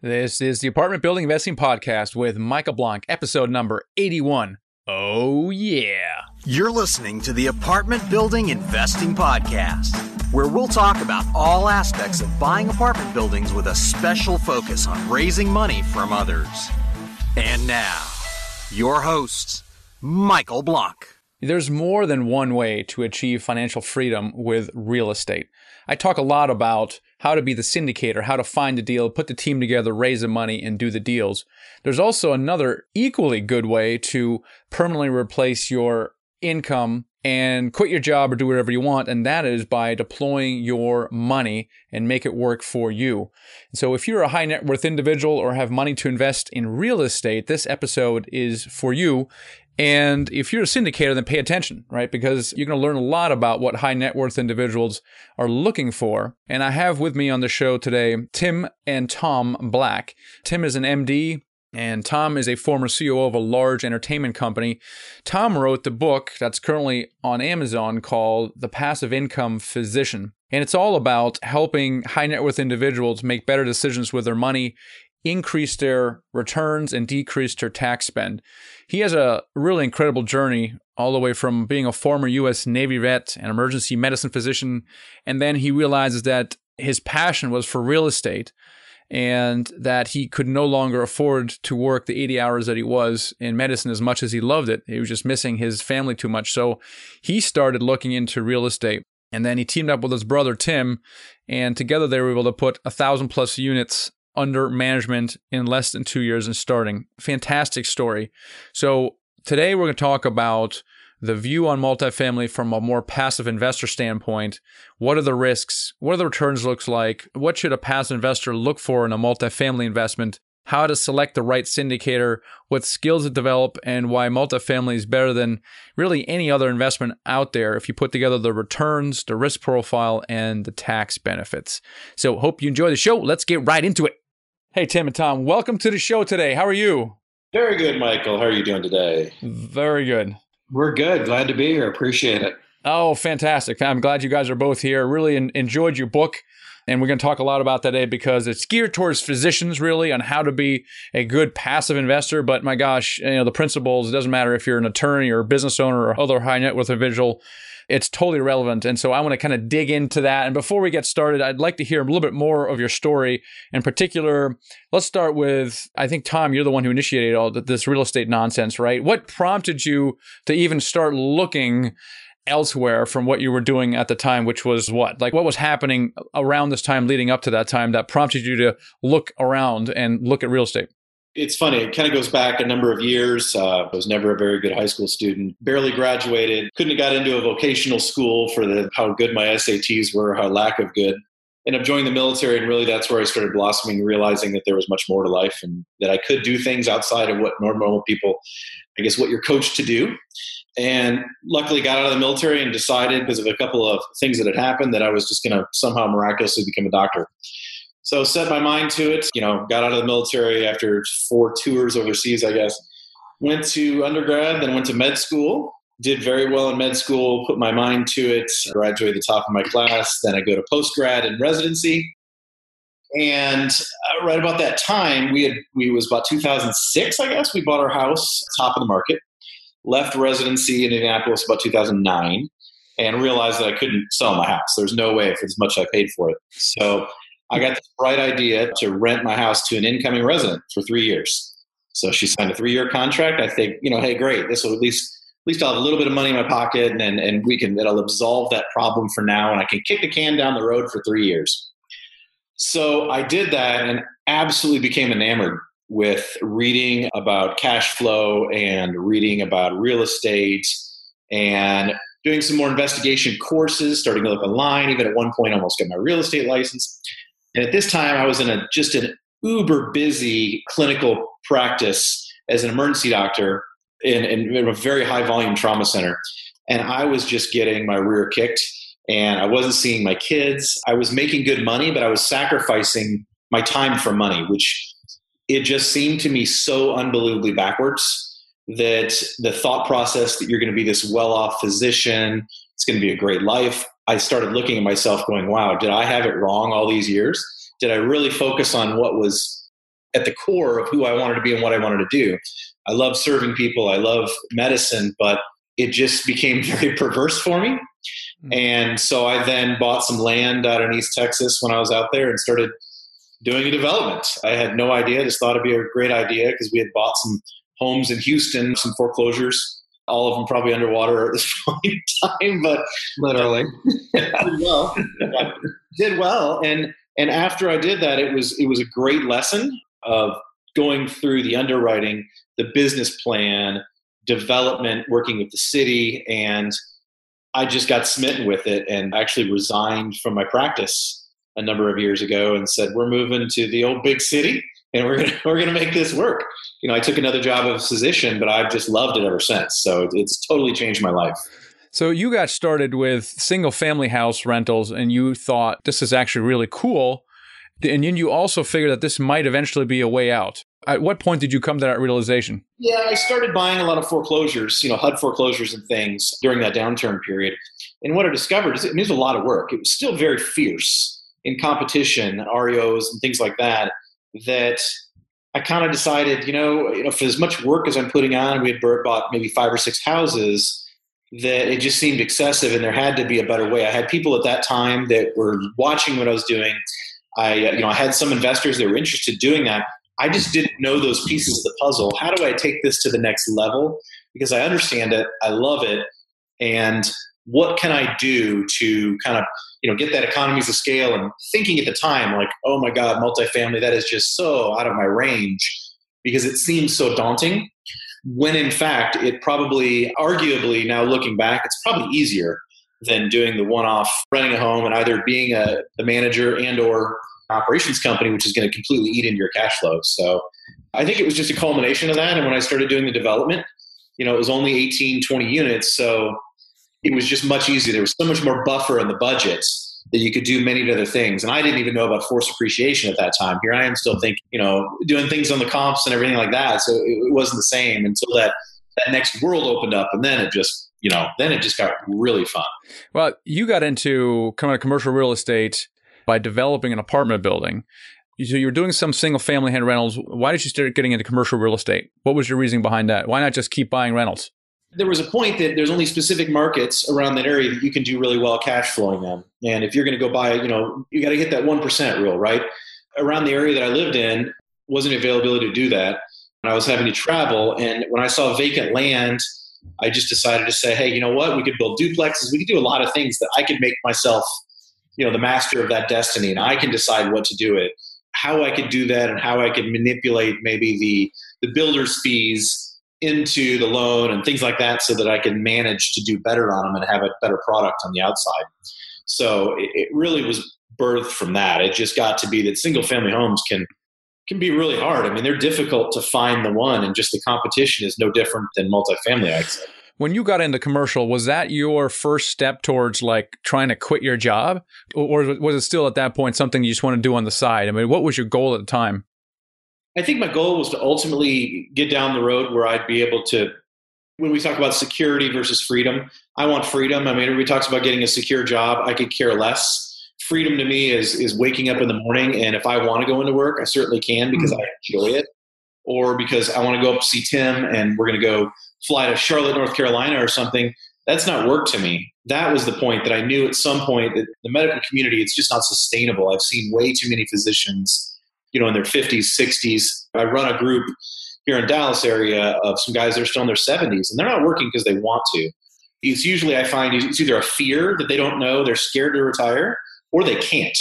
This is the Apartment Building Investing Podcast with Michael Blank, episode number 81. Oh, yeah. You're listening to the Apartment Building Investing Podcast, where we'll talk about all aspects of buying apartment buildings with a special focus on raising money from others. And now, your hosts, Michael Blank. There's more than one way to achieve financial freedom with real estate. I talk a lot about how to be the syndicator, how to find a deal, put the team together, raise the money, and do the deals. There's also another equally good way to permanently replace your income and quit your job or do whatever you want, and that is by deploying your money and make it work for you. So, if you're a high net worth individual or have money to invest in real estate, this episode is for you. And if you're a syndicator, then pay attention, right? Because you're going to learn a lot about what high net worth individuals are looking for. And I have with me on the show today Tim and Tom Black. Tim is an MD, and Tom is a former CEO of a large entertainment company. Tom wrote the book that's currently on Amazon called The Passive Income Physician. And it's all about helping high net worth individuals make better decisions with their money increase their returns and decrease their tax spend. He has a really incredible journey all the way from being a former US Navy vet and emergency medicine physician and then he realizes that his passion was for real estate and that he could no longer afford to work the 80 hours that he was in medicine as much as he loved it. He was just missing his family too much. So he started looking into real estate. And then he teamed up with his brother Tim, and together they were able to put a thousand plus units under management in less than two years and starting. Fantastic story. So today we're going to talk about the view on multifamily from a more passive investor standpoint. What are the risks? What are the returns looks like? What should a passive investor look for in a multifamily investment? How to select the right syndicator, what skills to develop, and why multifamily is better than really any other investment out there if you put together the returns, the risk profile, and the tax benefits. So, hope you enjoy the show. Let's get right into it. Hey, Tim and Tom, welcome to the show today. How are you? Very good, Michael. How are you doing today? Very good. We're good. Glad to be here. Appreciate it. Oh, fantastic. I'm glad you guys are both here. Really enjoyed your book. And we're going to talk a lot about that today because it's geared towards physicians, really, on how to be a good passive investor. But my gosh, you know, the principles, it doesn't matter if you're an attorney or a business owner or other high net worth individual it's totally relevant. And so I want to kind of dig into that. And before we get started, I'd like to hear a little bit more of your story. In particular, let's start with I think, Tom, you're the one who initiated all this real estate nonsense, right? What prompted you to even start looking? elsewhere from what you were doing at the time, which was what? Like what was happening around this time leading up to that time that prompted you to look around and look at real estate? It's funny. It kind of goes back a number of years. Uh, I was never a very good high school student. Barely graduated. Couldn't have got into a vocational school for the how good my SATs were, how lack of good. And I've joined the military, and really that's where I started blossoming, realizing that there was much more to life and that I could do things outside of what normal people, I guess, what you're coached to do. And luckily got out of the military and decided because of a couple of things that had happened that I was just going to somehow miraculously become a doctor. So set my mind to it. You know, got out of the military after four tours overseas, I guess. Went to undergrad, then went to med school. Did very well in med school. Put my mind to it. Graduated the top of my class. Then I go to post grad and residency. And uh, right about that time, we had we was about 2006, I guess. We bought our house, top of the market. Left residency in Indianapolis about 2009, and realized that I couldn't sell my house. There's no way for as much I paid for it. So I got this bright idea to rent my house to an incoming resident for three years. So she signed a three year contract. I think, you know, hey, great. This will at least at least I'll have a little bit of money in my pocket and, and, we can it'll absolve that problem for now and I can kick the can down the road for three years. So I did that and absolutely became enamored with reading about cash flow and reading about real estate and doing some more investigation courses, starting to look online, even at one point almost got my real estate license. And at this time, I was in a just an uber busy clinical practice as an emergency doctor in, in, in a very high volume trauma center. And I was just getting my rear kicked and I wasn't seeing my kids. I was making good money, but I was sacrificing my time for money, which it just seemed to me so unbelievably backwards that the thought process that you're going to be this well off physician, it's going to be a great life. I started looking at myself going, wow, did I have it wrong all these years? Did I really focus on what was at the core of who I wanted to be and what I wanted to do. I love serving people, I love medicine, but it just became very perverse for me. Mm-hmm. And so I then bought some land out in East Texas when I was out there and started doing a development. I had no idea, just thought it'd be a great idea because we had bought some homes in Houston, some foreclosures all of them probably underwater at this point in time, but literally did well. did well, and and after I did that, it was it was a great lesson of going through the underwriting, the business plan, development, working with the city, and I just got smitten with it and actually resigned from my practice a number of years ago and said, "We're moving to the old big city." and we're gonna we're gonna make this work. You know, I took another job as a physician, but I've just loved it ever since. So it's totally changed my life. So you got started with single family house rentals, and you thought this is actually really cool, and then you also figured that this might eventually be a way out. At what point did you come to that realization? Yeah, I started buying a lot of foreclosures, you know, HUD foreclosures and things during that downturn period. And what I discovered is it was a lot of work. It was still very fierce in competition, REOs and things like that that I kind of decided, you know, you know, for as much work as I'm putting on, we had bought maybe five or six houses, that it just seemed excessive, and there had to be a better way. I had people at that time that were watching what I was doing. I, uh, you know, I had some investors that were interested in doing that. I just didn't know those pieces of the puzzle. How do I take this to the next level? Because I understand it, I love it, and what can I do to kind of you know get that economies of scale and thinking at the time like oh my god multifamily that is just so out of my range because it seems so daunting. When in fact it probably arguably now looking back it's probably easier than doing the one-off renting a home and either being a the manager and or operations company which is going to completely eat into your cash flow. So i think it was just a culmination of that and when i started doing the development you know it was only 18 20 units so it was just much easier. There was so much more buffer in the budgets that you could do many other things. And I didn't even know about force appreciation at that time. Here I am still thinking, you know, doing things on the comps and everything like that. So it, wasn't the same until that that next world opened up, and then it just, you know, then it just got really fun. Well, you got into kind of commercial real estate by developing an apartment building. So you were doing some single family hand rentals. Why did you start getting into commercial real estate? What was your reason behind that? Why not just keep buying rentals? There was a point that there's only specific markets around that area that you can do really well cash flowing them. And if you're going to go buy, you know, you got to hit that 1% rule, right? Around the area that I lived in, wasn't availability to do that. And I was having to travel. And when I saw vacant land, I just decided to say, hey, you know what? We could build duplexes. We could do a lot of things that I could make myself, you know, the master of that destiny. And I can decide what to do it, how I could do that, and how I could manipulate maybe the the builder's fees into the loan and things like that so that I can manage to do better on them and have a better product on the outside. So it, it really was birthed from that. It just got to be that single family homes can can be really hard. I mean, they're difficult to find the one, and just the competition is no different than multifamily. I'd say. When you got into commercial, was that your first step towards like trying to quit your job, or was it still at that point something you just want to do on the side? I mean, what was your goal at the time? I think my goal was to ultimately get down the road where I'd be able to, when we talk about security versus freedom, I want freedom. I mean, everybody talks about getting a secure job. I could care less. Freedom to me is is waking up in the morning, and if I want to go into work, I certainly can because mm-hmm. I enjoy it, or because I want to go up to see Tim and we're going to go fly to Charlotte, North Carolina, or something. That's not work to me. That was the point that I knew at some point that the medical community it's just not sustainable. I've seen way too many physicians you know, in their 50s, 60s. I run a group here in Dallas area of some guys that are still in their 70s, and they're not working because they want to. It's usually I find it's either a fear that they don't know, they're scared to retire, or they can't.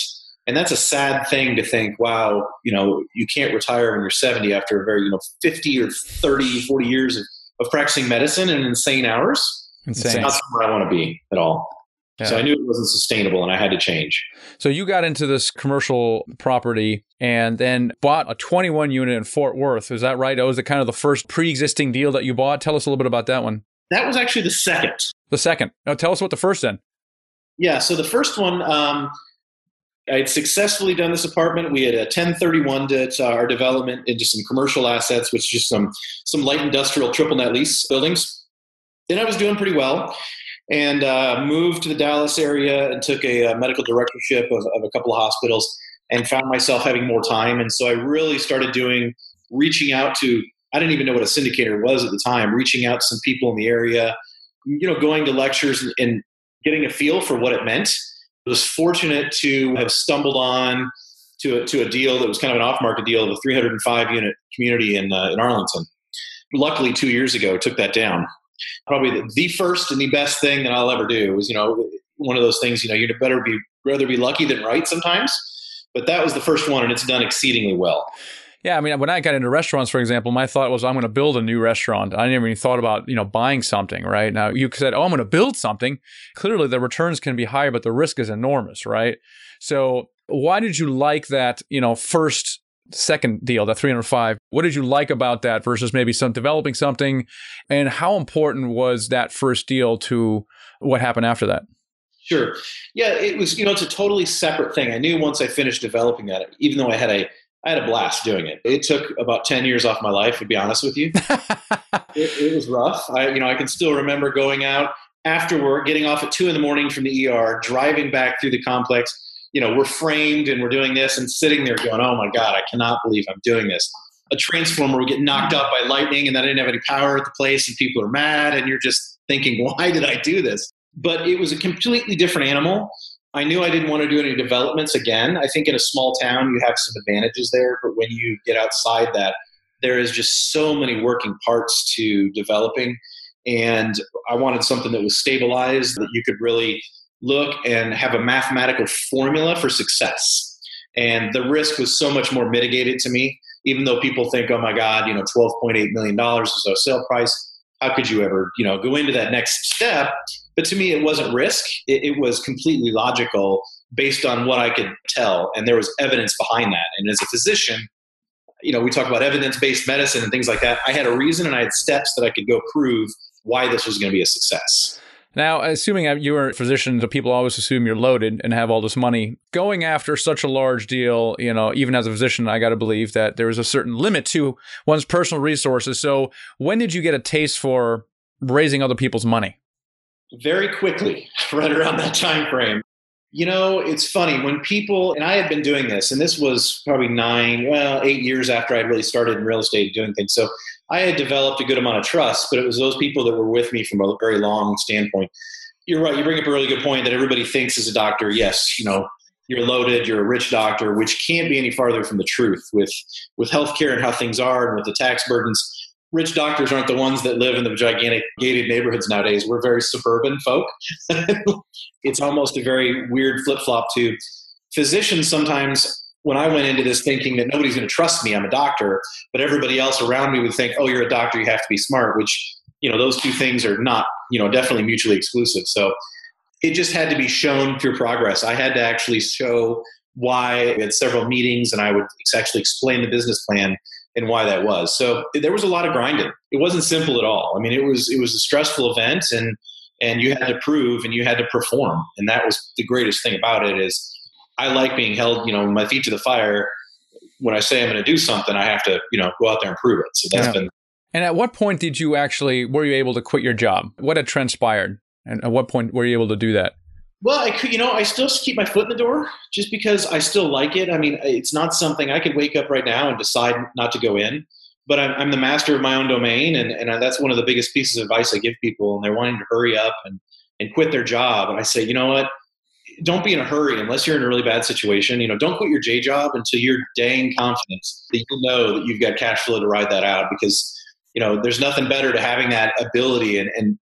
And that's a sad thing to think, wow, you know, you can't retire when you're 70 after a very, you know, 50 or 30, 40 years of, of practicing medicine and insane hours. Insane. It's not somewhere I want to be at all. Yeah. So I knew it wasn't sustainable and I had to change. So you got into this commercial property and then bought a 21 unit in Fort Worth. Is that right? That was the kind of the first pre-existing deal that you bought. Tell us a little bit about that one. That was actually the second. The second. Now tell us what the first then. Yeah. So the first one, um, I had successfully done this apartment. We had a 1031 to our development into some commercial assets, which is just some some light industrial triple net lease buildings. And I was doing pretty well and uh, moved to the Dallas area and took a, a medical directorship of, of, a couple of hospitals. and found myself having more time. And so I really started doing reaching out to I didn't even know what a syndicator was at the time, reaching out to some people in the area, you know, going to lectures and, and getting a feel for what it meant. I was fortunate to have stumbled on to a, to a deal that was kind of an off market deal of a 305 unit community in, uh, in Arlington. Luckily, two years ago, took that down. Probably the, first and the best thing that I'll ever do was, you know, one of those things, you know, you'd better be rather be lucky than right sometimes. But that was the first one, and it's done exceedingly well. Yeah, I mean, when I got into restaurants, for example, my thought was I'm going to build a new restaurant. I never even thought about you know buying something. Right now, you said, "Oh, I'm going to build something." Clearly, the returns can be higher, but the risk is enormous, right? So, why did you like that? You know, first second deal, that 305. What did you like about that versus maybe some developing something? And how important was that first deal to what happened after that? Sure. Yeah, it was, you know, it's a totally separate thing. I knew once I finished developing that, even though I had a I had a blast doing it. It took about 10 years off my life, to be honest with you. it, it, was rough. I, you know, I can still remember going out after work, getting off at two in the morning from the ER, driving back through the complex. You know, we're framed and we're doing this and sitting there going, oh my God, I cannot believe I'm doing this. A transformer would get knocked out by lightning and then I didn't have any power at the place and people are mad and you're just thinking, why did I do this? But it was a completely different animal. I knew I didn't want to do any developments again. I think in a small town you have some advantages there, but when you get outside that, there is just so many working parts to developing. And I wanted something that was stabilized, that you could really look and have a mathematical formula for success. And the risk was so much more mitigated to me, even though people think, oh my God, you know, $12.8 million is a sale price. How could you ever, you know, go into that next step? But to me, it wasn't risk. It, it, was completely logical based on what I could tell. And there was evidence behind that. And as a physician, you know, we talk about evidence based medicine and things like that. I had a reason and I had steps that I could go prove why this was going to be a success. Now, assuming you are a physician, people always assume you're loaded and have all this money. Going after such a large deal, you know, even as a physician, I got to believe that there is a certain limit to one's personal resources. So, when did you get a taste for raising other people's money? very quickly, right around that time frame. You know, it's funny when people, and I had been doing this, and this was probably nine, well, eight years after I'd really started in real estate doing things. So I had developed a good amount of trust, but it was those people that were with me from a very long standpoint. You're right. You bring up a really good point that everybody thinks as a doctor, yes, you know, you're loaded, you're a rich doctor, which can't be any farther from the truth with with healthcare and how things are and with the tax burdens rich doctors aren't the ones that live in the gigantic gated neighborhoods nowadays. We're very suburban folk. it's almost a very weird flip flop to physicians sometimes. When I went into this thinking that nobody's going to trust me, I'm a doctor, but everybody else around me would think, "Oh, you're a doctor, you have to be smart." Which, you know, those two things are not, you know, definitely mutually exclusive. So, it just had to be shown through progress. I had to actually show why. Had several meetings, and I would actually explain the business plan and why that was. So there was a lot of grinding. It wasn't simple at all. I mean, it was it was a stressful event, and and you had to prove and you had to perform, and that was the greatest thing about it. Is I like being held, you know, my feet to the fire. When I say I'm going to do something, I have to, you know, go out there and prove it. So that's yeah. been. And at what point did you actually were you able to quit your job? What had transpired, and at what point were you able to do that? Well, I could, you know, I still keep my foot in the door just because I still like it. I mean, it's not something I could wake up right now and decide not to go in, but I'm, I'm the master of my own domain. And, and uh, that's one of the biggest pieces of advice I give people. And they're wanting to hurry up and, and quit their job. And I say, you know what? Don't be in a hurry unless you're in a really bad situation. You know, don't quit your J job until you're dang confident that you know that you've got cash flow to ride that out because, you know, there's nothing better to having that ability and, and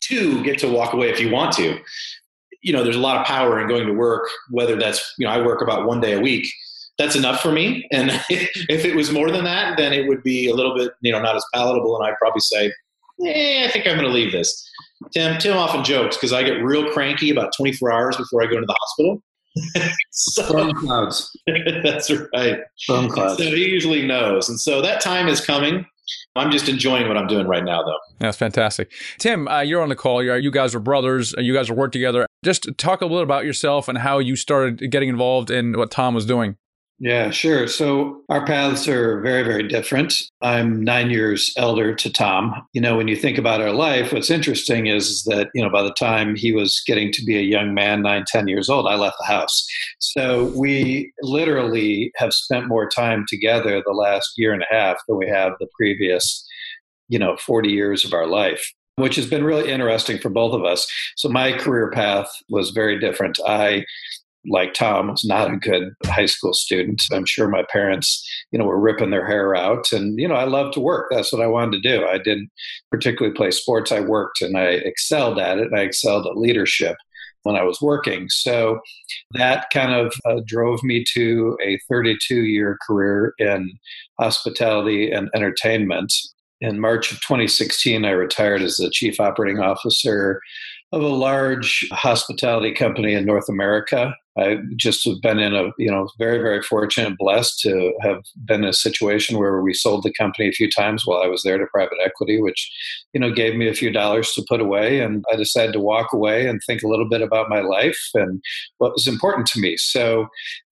two, get to walk away if you want to you know, there's a lot of power in going to work, whether that's, you know, I work about one day a week. That's enough for me. And if it was more than that, then it would be a little bit, you know, not as palatable. And I'd probably say, eh, I think I'm going to leave this. Tim, Tim often jokes because I get real cranky about 24 hours before I go into the hospital. so, Storm clouds. that's right. Storm clouds. So he usually knows. And so that time is coming. I'm just enjoying what I'm doing right now, though. That's fantastic. Tim, uh, you're on the call. You're, you guys are brothers. You guys are work together. Just talk a little about yourself and how you started getting involved in what Tom was doing. Yeah, sure. So our paths are very, very different. I'm nine years elder to Tom. You know, when you think about our life, what's interesting is that, you know, by the time he was getting to be a young man, nine, ten years old, I left the house. So we literally have spent more time together the last year and a half than we have the previous, you know, 40 years of our life which has been really interesting for both of us. So my career path was very different. I like Tom, was not a good high school student. I'm sure my parents, you know, were ripping their hair out. And, you know, I loved to work. That's what I wanted to do. I didn't particularly play sports. I worked and I excelled at it. I excelled at leadership when I was working. So that kind of uh, drove me to a 32 year career in hospitality and entertainment. In March of 2016, I retired as the chief operating officer of a large hospitality company in North America. I just have been in a, you know, very, very fortunate, blessed to have been in a situation where we sold the company a few times while I was there to private equity, which, you know, gave me a few dollars to put away. And I decided to walk away and think a little bit about my life and what was important to me. So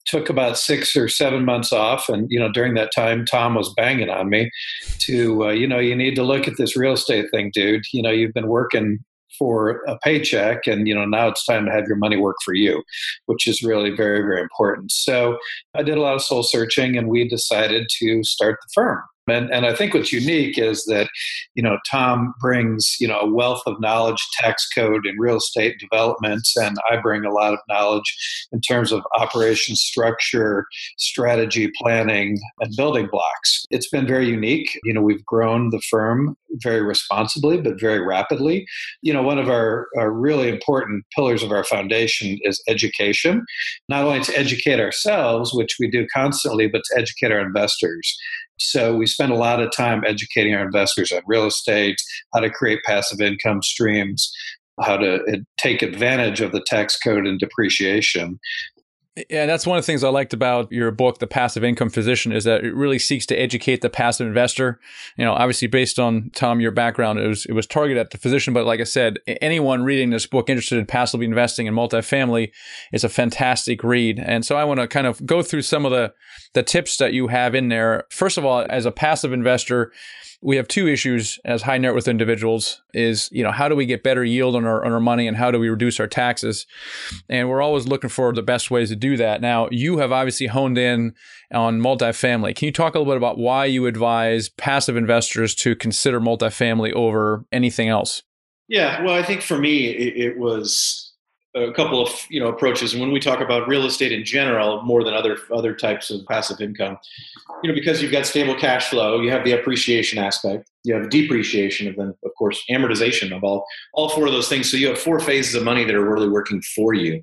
took about six or seven months off and you know during that time tom was banging on me to uh, you know you need to look at this real estate thing dude you know you've been working for a paycheck and you know now it's time to have your money work for you which is really very very important. So i did a lot of soul searching and we decided to start the firm and, and I think what's unique is that, you know, Tom brings, you know, a wealth of knowledge, tax code and real estate developments. and I bring a lot of knowledge in terms of operation structure, strategy, planning, and building blocks. It's been very unique. You know, we've grown the firm very responsibly, but very rapidly. You know, one of our, our really important pillars of our foundation is education, not only to educate ourselves, which we do constantly, but to educate our investors. So we spend a lot of time educating our investors on real estate, how to create passive income streams, how to uh, take advantage of the tax code and depreciation. Yeah, that's one of the things I liked about your book, The Passive Income Physician, is that it really seeks to educate the passive investor. You know, obviously based on Tom, your background, it was it was targeted at the physician, but like I said, anyone reading this book interested in passively investing in multifamily is a fantastic read. And so I want to kind of go through some of the the tips that you have in there. First of all, as a passive investor, we have two issues as high net worth individuals is you know how do we get better yield on our on our money and how do we reduce our taxes? And we're always looking for the best ways to do that. Now you have obviously honed in on multifamily. Can you talk a little bit about why you advise passive investors to consider multifamily over anything else? Yeah well i think for me it, it was a couple of you know approaches. And when we talk about real estate in general more than other other types of passive income you know because you've got stable cash flow you have the appreciation aspect you have depreciation and then of course amortization of all all four of those things. So you have four phases of money that are really working for you.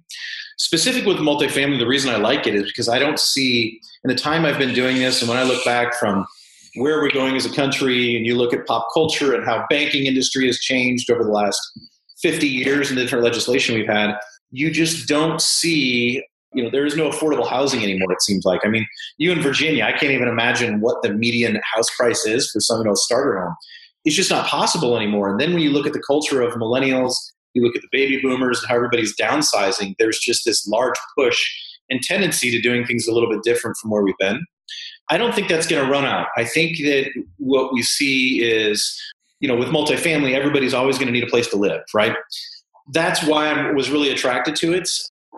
Specific with multifamily the reason i like it is because i don't see in the time i've been doing this and when i look back from where we're going as a country and you look at pop culture and how banking industry has changed over the last 50 years and the different legislation we've had, you just don't see, you know, there is no affordable housing anymore, it seems like. I mean, you in Virginia, I can't even imagine what the median house price is for someone else starter home. It's just not possible anymore. And then when you look at the culture of millennials, you look at the baby boomers and how everybody's downsizing, there's just this large push and tendency to doing things a little bit different from where we've been. I don't think that's going to run out. I think that what we see is you know, with multifamily, everybody's always going to need a place to live, right? That's why I was really attracted to it.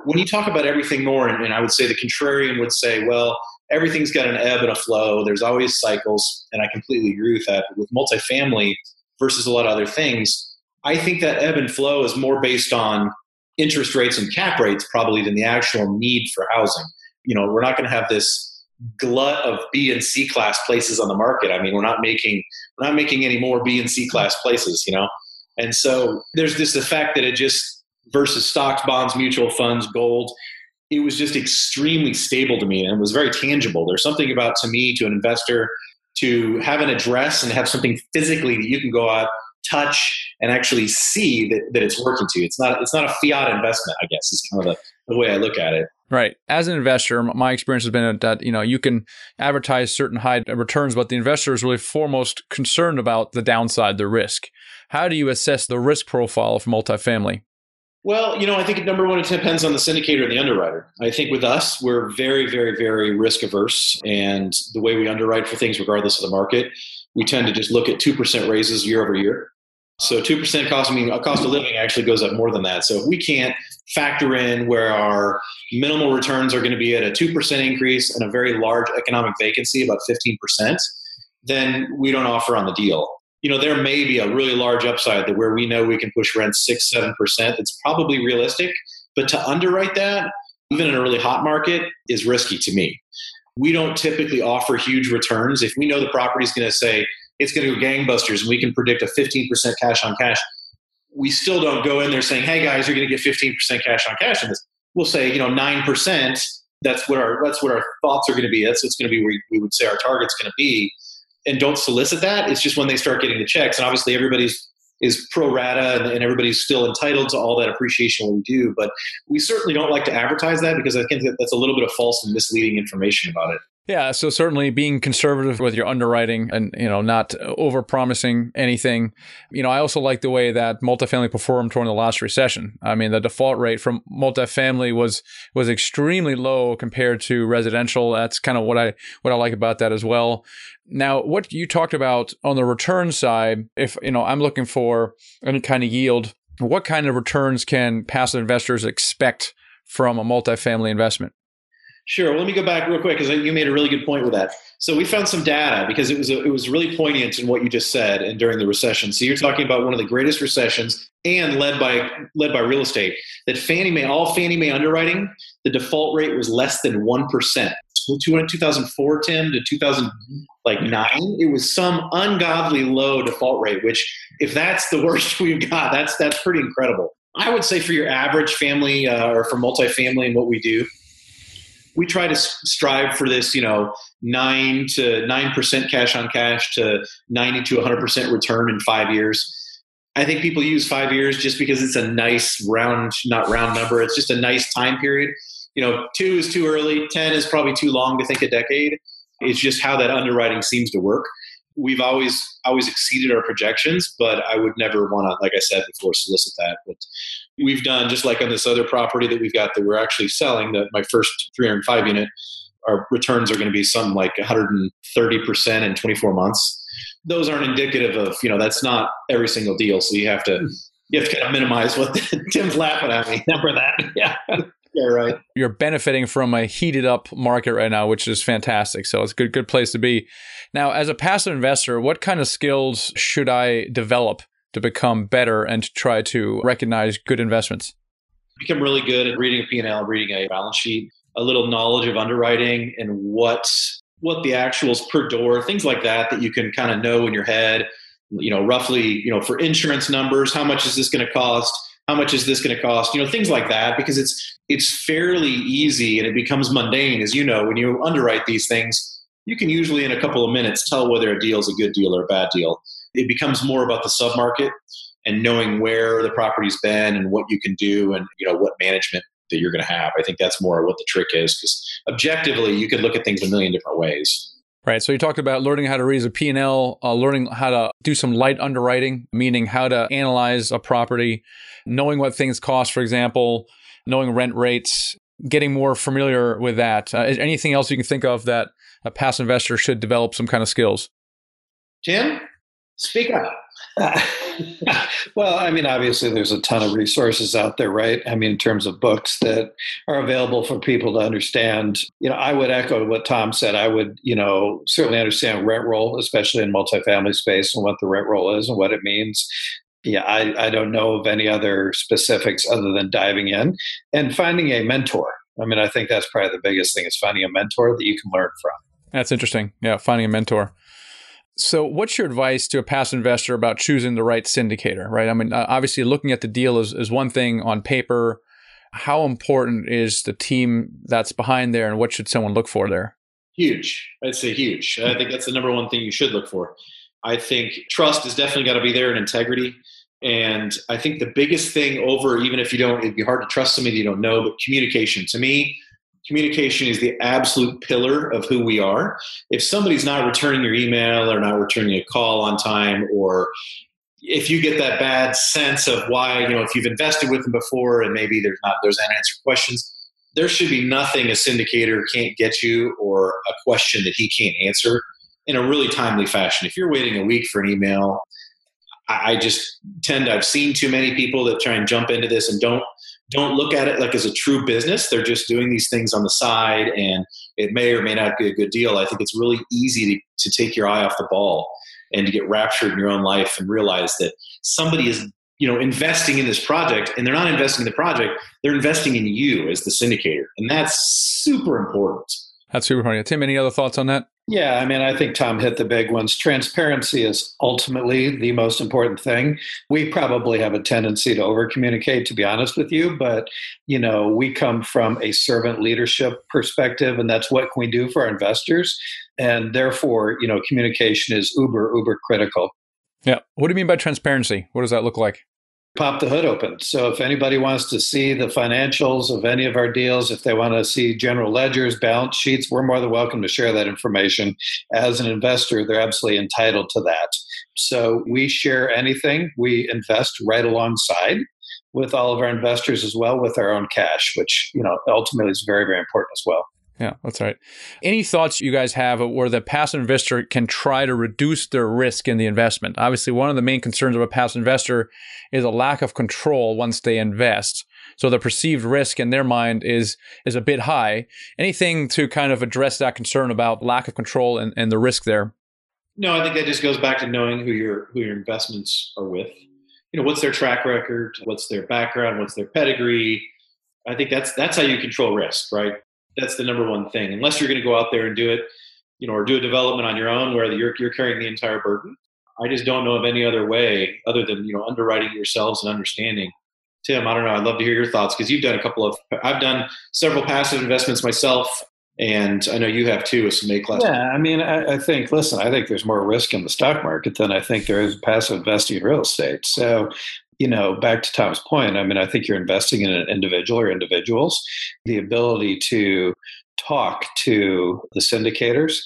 When you talk about everything more, and, and I would say the contrarian would say, well, everything's got an ebb and a flow. There's always cycles, and I completely agree with that. But with multifamily versus a lot of other things, I think that ebb and flow is more based on interest rates and cap rates probably than the actual need for housing. You know, we're not going to have this glut of B and C class places on the market. I mean, we're not making we're not making any more B and C class places, you know. And so there's this effect that it just versus stocks, bonds, mutual funds, gold. It was just extremely stable to me and it was very tangible. There's something about to me to an investor to have an address and have something physically that you can go out, touch, and actually see that, that it's working to you. It's not it's not a fiat investment, I guess, is kind of the, the way I look at it. Right. As an investor, my experience has been that you know you can advertise certain high returns, but the investor is really foremost concerned about the downside, the risk. How do you assess the risk profile for multifamily? Well, you know, I think number one, it depends on the syndicator and the underwriter. I think with us, we're very, very, very risk averse. And the way we underwrite for things, regardless of the market, we tend to just look at 2% raises year over year. So 2% cost, I mean, cost of living actually goes up more than that. So if we can't factor in where our minimal returns are going to be at a 2% increase and a very large economic vacancy, about 15%, then we don't offer on the deal you know, there may be a really large upside that where we know we can push rent six, seven percent. It's probably realistic, but to underwrite that, even in a really hot market, is risky to me. We don't typically offer huge returns. If we know the property is going to say it's going to go gangbusters and we can predict a 15% cash on cash, we still don't go in there saying, hey guys, you're going to get 15% cash on cash in this. We'll say, you know, 9%. That's what our that's what our thoughts are going to be. That's what's going to be where we would say our target's going to be and don't solicit that. It's just when they start getting the checks, and obviously everybody's is pro rata and, and, everybody's still entitled to all that appreciation we do. But we certainly don't like to advertise that because I think that that's a little bit of false and misleading information about it. Yeah, so certainly being conservative with your underwriting and you know not over promising anything. You know, I also like the way that multifamily performed during the last recession. I mean, the default rate from multifamily was was extremely low compared to residential. That's kind of what I what I like about that as well. Now, what you talked about on the return side, if you know, I'm looking for any kind of yield, what kind of returns can passive investors expect from a multifamily investment? Sure. Well, let me go back real quick because you made a really good point with that. So we found some data because it was a, it was really poignant in what you just said and during the recession. So you're talking about one of the greatest recessions and led by led by real estate. That Fannie Mae, all Fannie Mae underwriting, the default rate was less than one percent. 2004, Tim to 2009, it was some ungodly low default rate. Which, if that's the worst we've got, that's that's pretty incredible. I would say for your average family uh, or for multifamily and what we do, we try to strive for this, you know, nine to nine percent cash on cash to ninety to one hundred percent return in five years. I think people use five years just because it's a nice round, not round number. It's just a nice time period. You know, two is too early. Ten is probably too long to think a decade. It's just how that underwriting seems to work we've always always exceeded our projections, but I would never want to, like I said before, solicit that. But we've done just like on this other property that we've got that we're actually selling, that my first 305 unit, our returns are going to be something like 130 percent in 24 months. Those aren't indicative of you know that's not every single deal, so you have to you have to kind of minimize what the, Tim's laughing at me. Number that, yeah. Yeah, right. You're benefiting from a heated up market right now, which is fantastic. So it's a good, good place to be. Now, as a passive investor, what kind of skills should I develop to become better and to try to recognize good investments? Become really good at reading a P&L, reading a balance sheet, a little knowledge of underwriting and what what the actuals per door, things like that that you can kind of know in your head, you know, roughly, you know, for insurance numbers, how much is this going to cost? How much is this going to cost? You know, things like that because it's it's fairly easy and it becomes mundane as you know when you underwrite these things you can usually in a couple of minutes tell whether a deal is a good deal or a bad deal. It becomes more about the submarket and knowing where the property's been and what you can do and you know what management that you're going to have. I think that's more what the trick is because objectively you could look at things a million different ways. Right. So you talked about learning how to raise a P&L, uh, learning how to do some light underwriting, meaning how to analyze a property, knowing what things cost, for example, knowing rent rates, getting more familiar with that. Uh, anything else you can think of that a past investor should develop some kind of skills? Tim, speak up. well, I mean, obviously, there's a ton of resources out there, right? I mean, in terms of books that are available for people to understand. You know, I would echo what Tom said. I would, you know, certainly understand rent roll, especially in multifamily space, and what the rent roll is and what it means. Yeah, I, I don't know of any other specifics other than diving in and finding a mentor. I mean, I think that's probably the biggest thing is finding a mentor that you can learn from. That's interesting. Yeah, finding a mentor. So, what's your advice to a passive investor about choosing the right syndicator, right? I mean, uh, obviously, looking at the deal is, is one thing on paper. How important is the team that's behind there, and what should someone look for there? Huge. I'd say huge. I think that's the number one thing you should look for. I think trust has definitely got to be there and integrity. And I think the biggest thing over, even if you don't, it'd be hard to trust somebody you don't know, but communication. To me, communication is the absolute pillar of who we are. If somebody's not returning your email or not returning a call on time or if you get that bad sense of why, you know, if you've invested with them before and maybe there's not there's unanswered questions, there should be nothing a syndicator can't get you or a question that he can't answer in a really timely fashion. If you're waiting a week for an email, I, just tend I've seen too many people that try and jump into this and don't don't look at it like as a true business. They're just doing these things on the side and it may or may not be a good deal. I think it's really easy to, to take your eye off the ball and to get raptured in your own life and realize that somebody is you know investing in this project and they're not investing in the project they're investing in you as the syndicator and that's super important that's super important tim any other thoughts on that yeah, I mean, I think Tom hit the big ones. Transparency is ultimately the most important thing. We probably have a tendency to over communicate, to be honest with you, but you know, we come from a servant leadership perspective, and that's what can we do for our investors. And therefore, you know, communication is uber, uber critical. Yeah. What do you mean by transparency? What does that look like? Pop the hood open. So if anybody wants to see the financials of any of our deals, if they want to see general ledgers, balance sheets, we're more than welcome to share that information. As an investor, they're absolutely entitled to that. So we share anything, we invest right alongside with all of our investors as well with our own cash, which, you know, ultimately is very, very important as well. Yeah, that's right. Any thoughts you guys have where the passive investor can try to reduce their risk in the investment? Obviously, one of the main concerns of a passive investor is a lack of control once they invest. So the perceived risk in their mind is is a bit high. Anything to kind of address that concern about lack of control and, and the risk there? No, I think that just goes back to knowing who your who your investments are with. You know, what's their track record, what's their background, what's their pedigree. I think that's that's how you control risk, right? That's the number one thing. Unless you're going to go out there and do it, you know, or do a development on your own where you're you're carrying the entire burden. I just don't know of any other way other than you know underwriting yourselves and understanding. Tim, I don't know. I'd love to hear your thoughts because you've done a couple of. I've done several passive investments myself, and I know you have too with some A class. Yeah, I mean, I, I, think. Listen, I think there's more risk in the stock market than I think there is passive investing in real estate. So you know, back to Tom's point, I mean, I think you're investing in an individual or individuals. The ability to talk to the syndicators,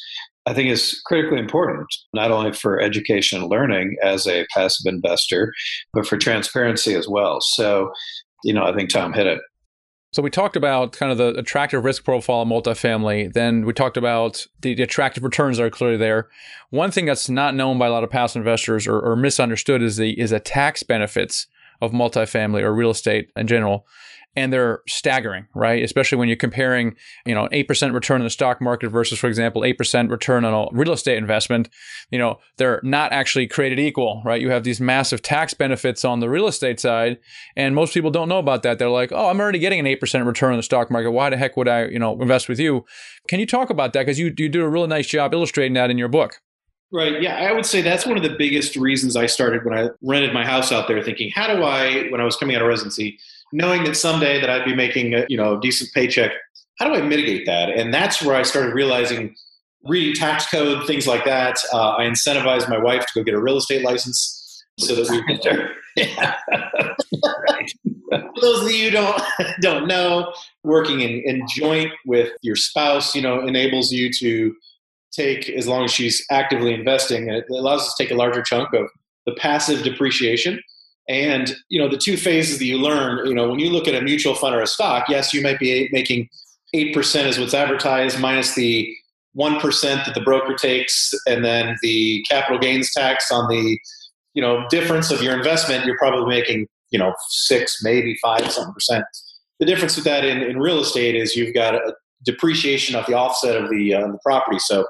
I think is critically important, not only for education and learning as a passive investor, but for transparency as well. So, you know, I think Tom hit it. So we talked about kind of the attractive risk profile of multifamily. Then we talked about the, the, attractive returns that are clearly there. One thing that's not known by a lot of passive investors or, or misunderstood is the is the tax benefits of multifamily or real estate in general and they're staggering, right? Especially when you're comparing, you know, an 8% return in the stock market versus, for example, 8% return on a real estate investment. You know, they're not actually created equal, right? You have these massive tax benefits on the real estate side, and most people don't know about that. They're like, oh, I'm already getting an 8% return on the stock market. Why the heck would I, you know, invest with you? Can you talk about that? Because you, you do a really nice job illustrating that in your book. Right. Yeah, I would say that's one of the biggest reasons I started when I rented my house out there, thinking, how do I, when I was coming out of residency, knowing that someday that I'd be making a you know a decent paycheck. How do I mitigate that? And that's where I started realizing reading tax code, things like that. Uh, I incentivized my wife to go get a real estate license so that we could. yeah. For those of you who don't don't know, working in, in joint with your spouse, you know, enables you to take as long as she's actively investing, it allows us to take a larger chunk of the passive depreciation and you know the two phases that you learn, you know, when you look at a mutual fund or a stock, yes, you might be making eight percent is what's advertised minus the one percent that the broker takes, and then the capital gains tax on the you know difference of your investment. You're probably making you know six, maybe five, something percent. The difference with that in, in real estate is you've got a depreciation of the offset of the, uh, the property. So,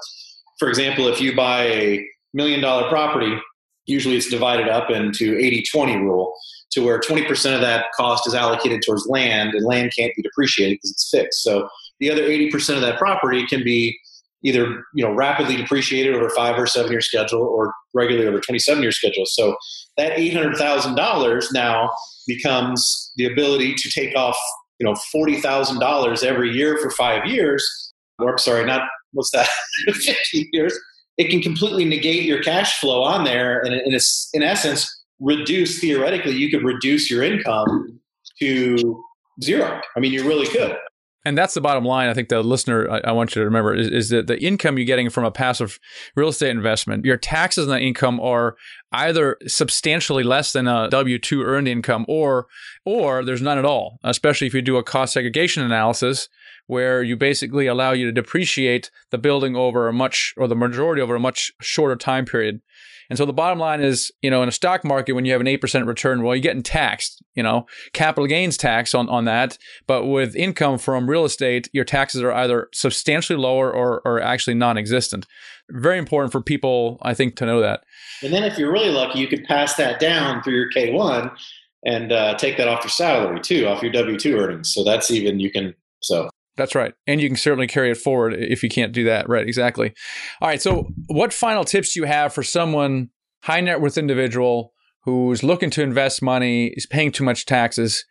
for example, if you buy a million dollar property usually it's divided up into 80-20 rule to where 20% of that cost is allocated towards land and land can't be depreciated because it's fixed so the other 80% of that property can be either you know rapidly depreciated over five or seven year schedule or regularly over 27 year schedule so that $800000 now becomes the ability to take off you know $40000 every year for five years or i'm sorry not what's that? 50 years it can completely negate your cash flow on there and in, in essence reduce theoretically you could reduce your income to zero. I mean you really could And that's the bottom line. I think the listener, I, I want you to remember, is, is, that the income you're getting from a passive real estate investment, your taxes on that income are either substantially less than a W two earned income, or or there's none at all. Especially if you do a cost segregation analysis, where you basically allow you to depreciate the building over a much or the majority over a much shorter time period. And so the bottom line is, you know, in a stock market, when you have an 8% return, well, you're getting taxed, you know, capital gains tax on, on that. But with income from real estate, your taxes are either substantially lower or, or actually non existent. Very important for people, I think, to know that. And then if you're really lucky, you could pass that down through your K1 and uh, take that off your salary too, off your W 2 earnings. So that's even, you can, so that's right. And you can certainly carry it forward if you can't do that. Right, exactly. All right. So, what final tips do you have for someone, high net worth individual, who's looking to invest money, is paying too much taxes,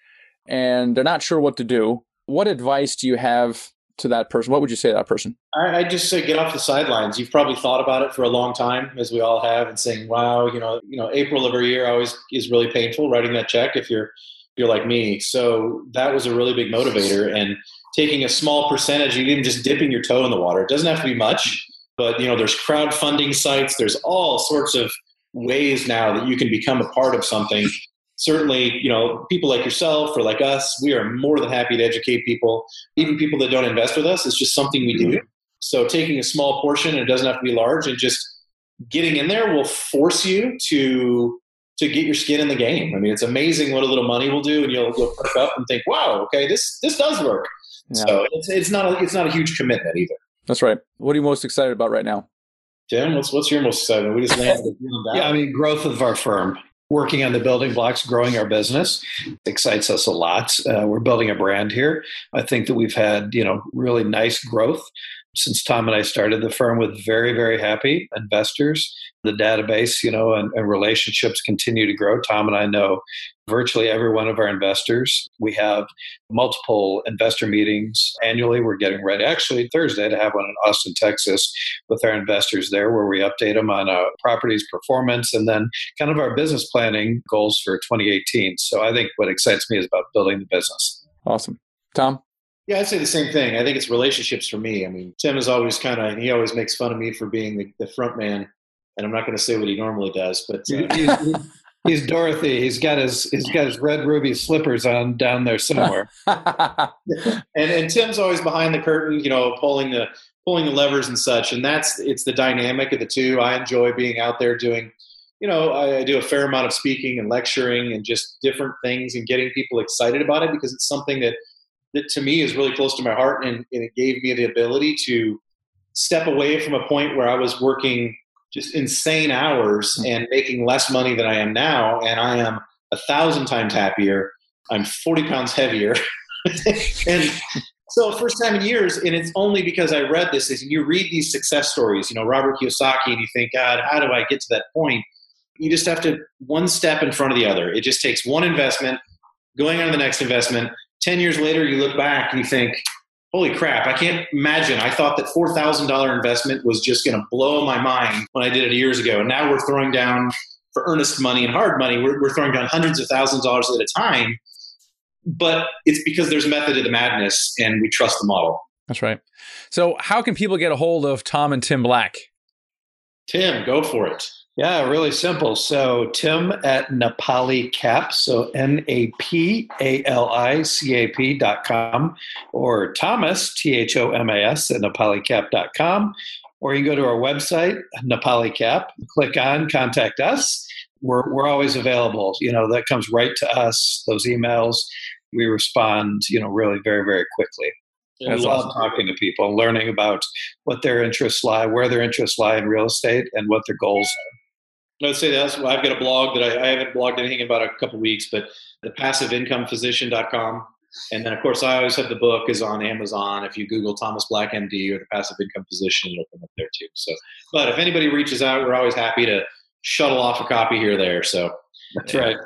and they're not sure what to do? What advice do you have to that person? What would you say to that person? I, I just say get off the sidelines. You've probably thought about it for a long time, as we all have, and saying, "Wow, you know, you know, April of every year always is really painful writing that check if you're if you're like me." So that was a really big motivator, and taking a small percentage, even just dipping your toe in the water. It doesn't have to be much, but you know, there's crowdfunding sites. There's all sorts of ways now that you can become a part of something. Certainly, you know, people like yourself or like us, we are more than happy to educate people, even people that don't invest with us. It's just something we do. Mm-hmm. So taking a small portion, it doesn't have to be large, and just getting in there will force you to to get your skin in the game. I mean, it's amazing what a little money will do, and you'll you'll perk up and think, "Wow, okay, this this does work." Yeah. So it's, it's not a, it's not a huge commitment either. That's right. What are you most excited about right now? Tim, what's what's your most exciting? We just landed. yeah, I mean, growth of our firm. Working on the building blocks, growing our business excites us a lot. Uh, we're building a brand here. I think that we've had, you know, really nice growth since Tom and I started the firm with very, very happy investors. The database, you know, and, and, relationships continue to grow. Tom and I know virtually every one of our investors. We have multiple investor meetings annually. We're getting ready, actually, Thursday to have one in Austin, Texas, with our investors there, where we update them on a uh, property's performance and then kind of our business planning goals for 2018. So I think what excites me is about building the business. Awesome. Tom? Yeah, I'd say the same thing. I think it's relationships for me. I mean, Tim is always kind of, he always makes fun of me for being the, the front man. And I'm not going to say what he normally does, but uh, he's, he's, Dorothy. He's got his he's got his red ruby slippers on down there somewhere. and and Tim's always behind the curtain, you know, pulling the pulling the levers and such. And that's it's the dynamic of the two. I enjoy being out there doing, you know, I, I do a fair amount of speaking and lecturing and just different things and getting people excited about it because it's something that that to me is really close to my heart and, and it gave me the ability to step away from a point where I was working just insane hours mm-hmm. and making less money than I am now. And I am a thousand times happier. I'm 40 pounds heavier. and so first time in years, and it's only because I read this is you read these success stories, you know, Robert Kiyosaki, and you think, God, how do I get to that point? You just have to one step in front of the other. It just takes one investment, going on to the next investment, 10 years later, you look back and you think, holy crap, I can't imagine. I thought that $4,000 investment was just going to blow my mind when I did it years ago. And now we're throwing down for earnest money and hard money, we're, we're throwing down hundreds of thousands of dollars at a time. But it's because there's method to the madness and we trust the model. That's right. So, how can people get a hold of Tom and Tim Black? Tim, go for it. Yeah, really simple. So Tim at Napali Cap, so N A P A L I C A P dot com, or Thomas, T H O M A S, at napalicap dot com, or you can go to our website, Napali Cap, click on contact us. We're, we're always available. You know, that comes right to us, those emails. We respond, you know, really very, very quickly. I love awesome. talking to people, learning about what their interests lie, where their interests lie in real estate, and what their goals are. I would say that's I've got a blog that I, I haven't blogged anything in about a couple weeks, but the passiveincomephysician.com. And then, of course, I always have the book is on Amazon. If you Google Thomas Black MD or the Passive Income Physician, it'll come up there too. So, but if anybody reaches out, we're always happy to shuttle off a copy here or there. So that's yeah. right.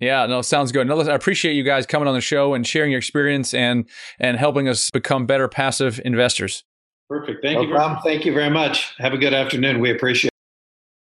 Yeah, no, sounds good. No, I appreciate you guys coming on the show and sharing your experience and and helping us become better passive investors. Perfect. Thank no you. Problem. Thank you very much. Have a good afternoon. We appreciate.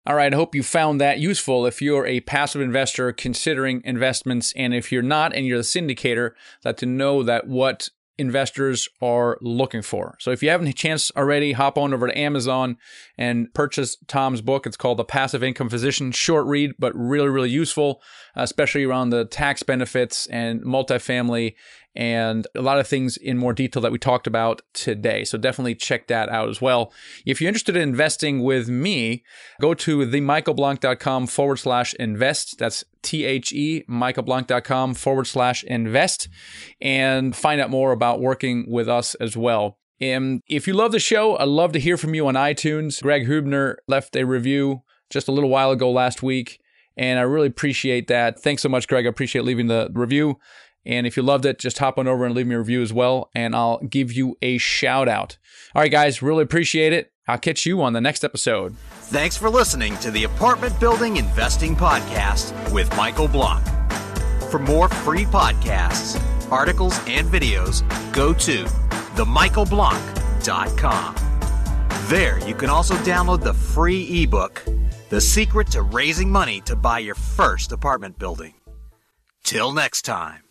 All right, I hope you found that useful if you're a passive investor considering investments. And if you're not and you're the syndicator, that to know that what investors are looking for. So if you haven't a chance already, hop on over to Amazon and purchase Tom's book. It's called The Passive Income Physician. Short read, but really, really useful, especially around the tax benefits and multifamily and a lot of things in more detail that we talked about today. So definitely check that out as well. If you're interested in investing with me, go to themichaelblank.com forward slash invest. That's T H E, michaelblank.com forward slash invest, and find out more about working with us as well. And if you love the show, I'd love to hear from you on iTunes. Greg Hubner left a review just a little while ago last week, and I really appreciate that. Thanks so much, Greg. I appreciate leaving the review. And if you loved it, just hop on over and leave me a review as well, and I'll give you a shout out. All right, guys, really appreciate it. I'll catch you on the next episode. Thanks for listening to the Apartment Building Investing Podcast with Michael Blank. For more free podcasts, articles, and videos, go to themichaelblank.com. There, you can also download the free ebook, The Secret to Raising Money to Buy Your First Apartment Building. Till next time.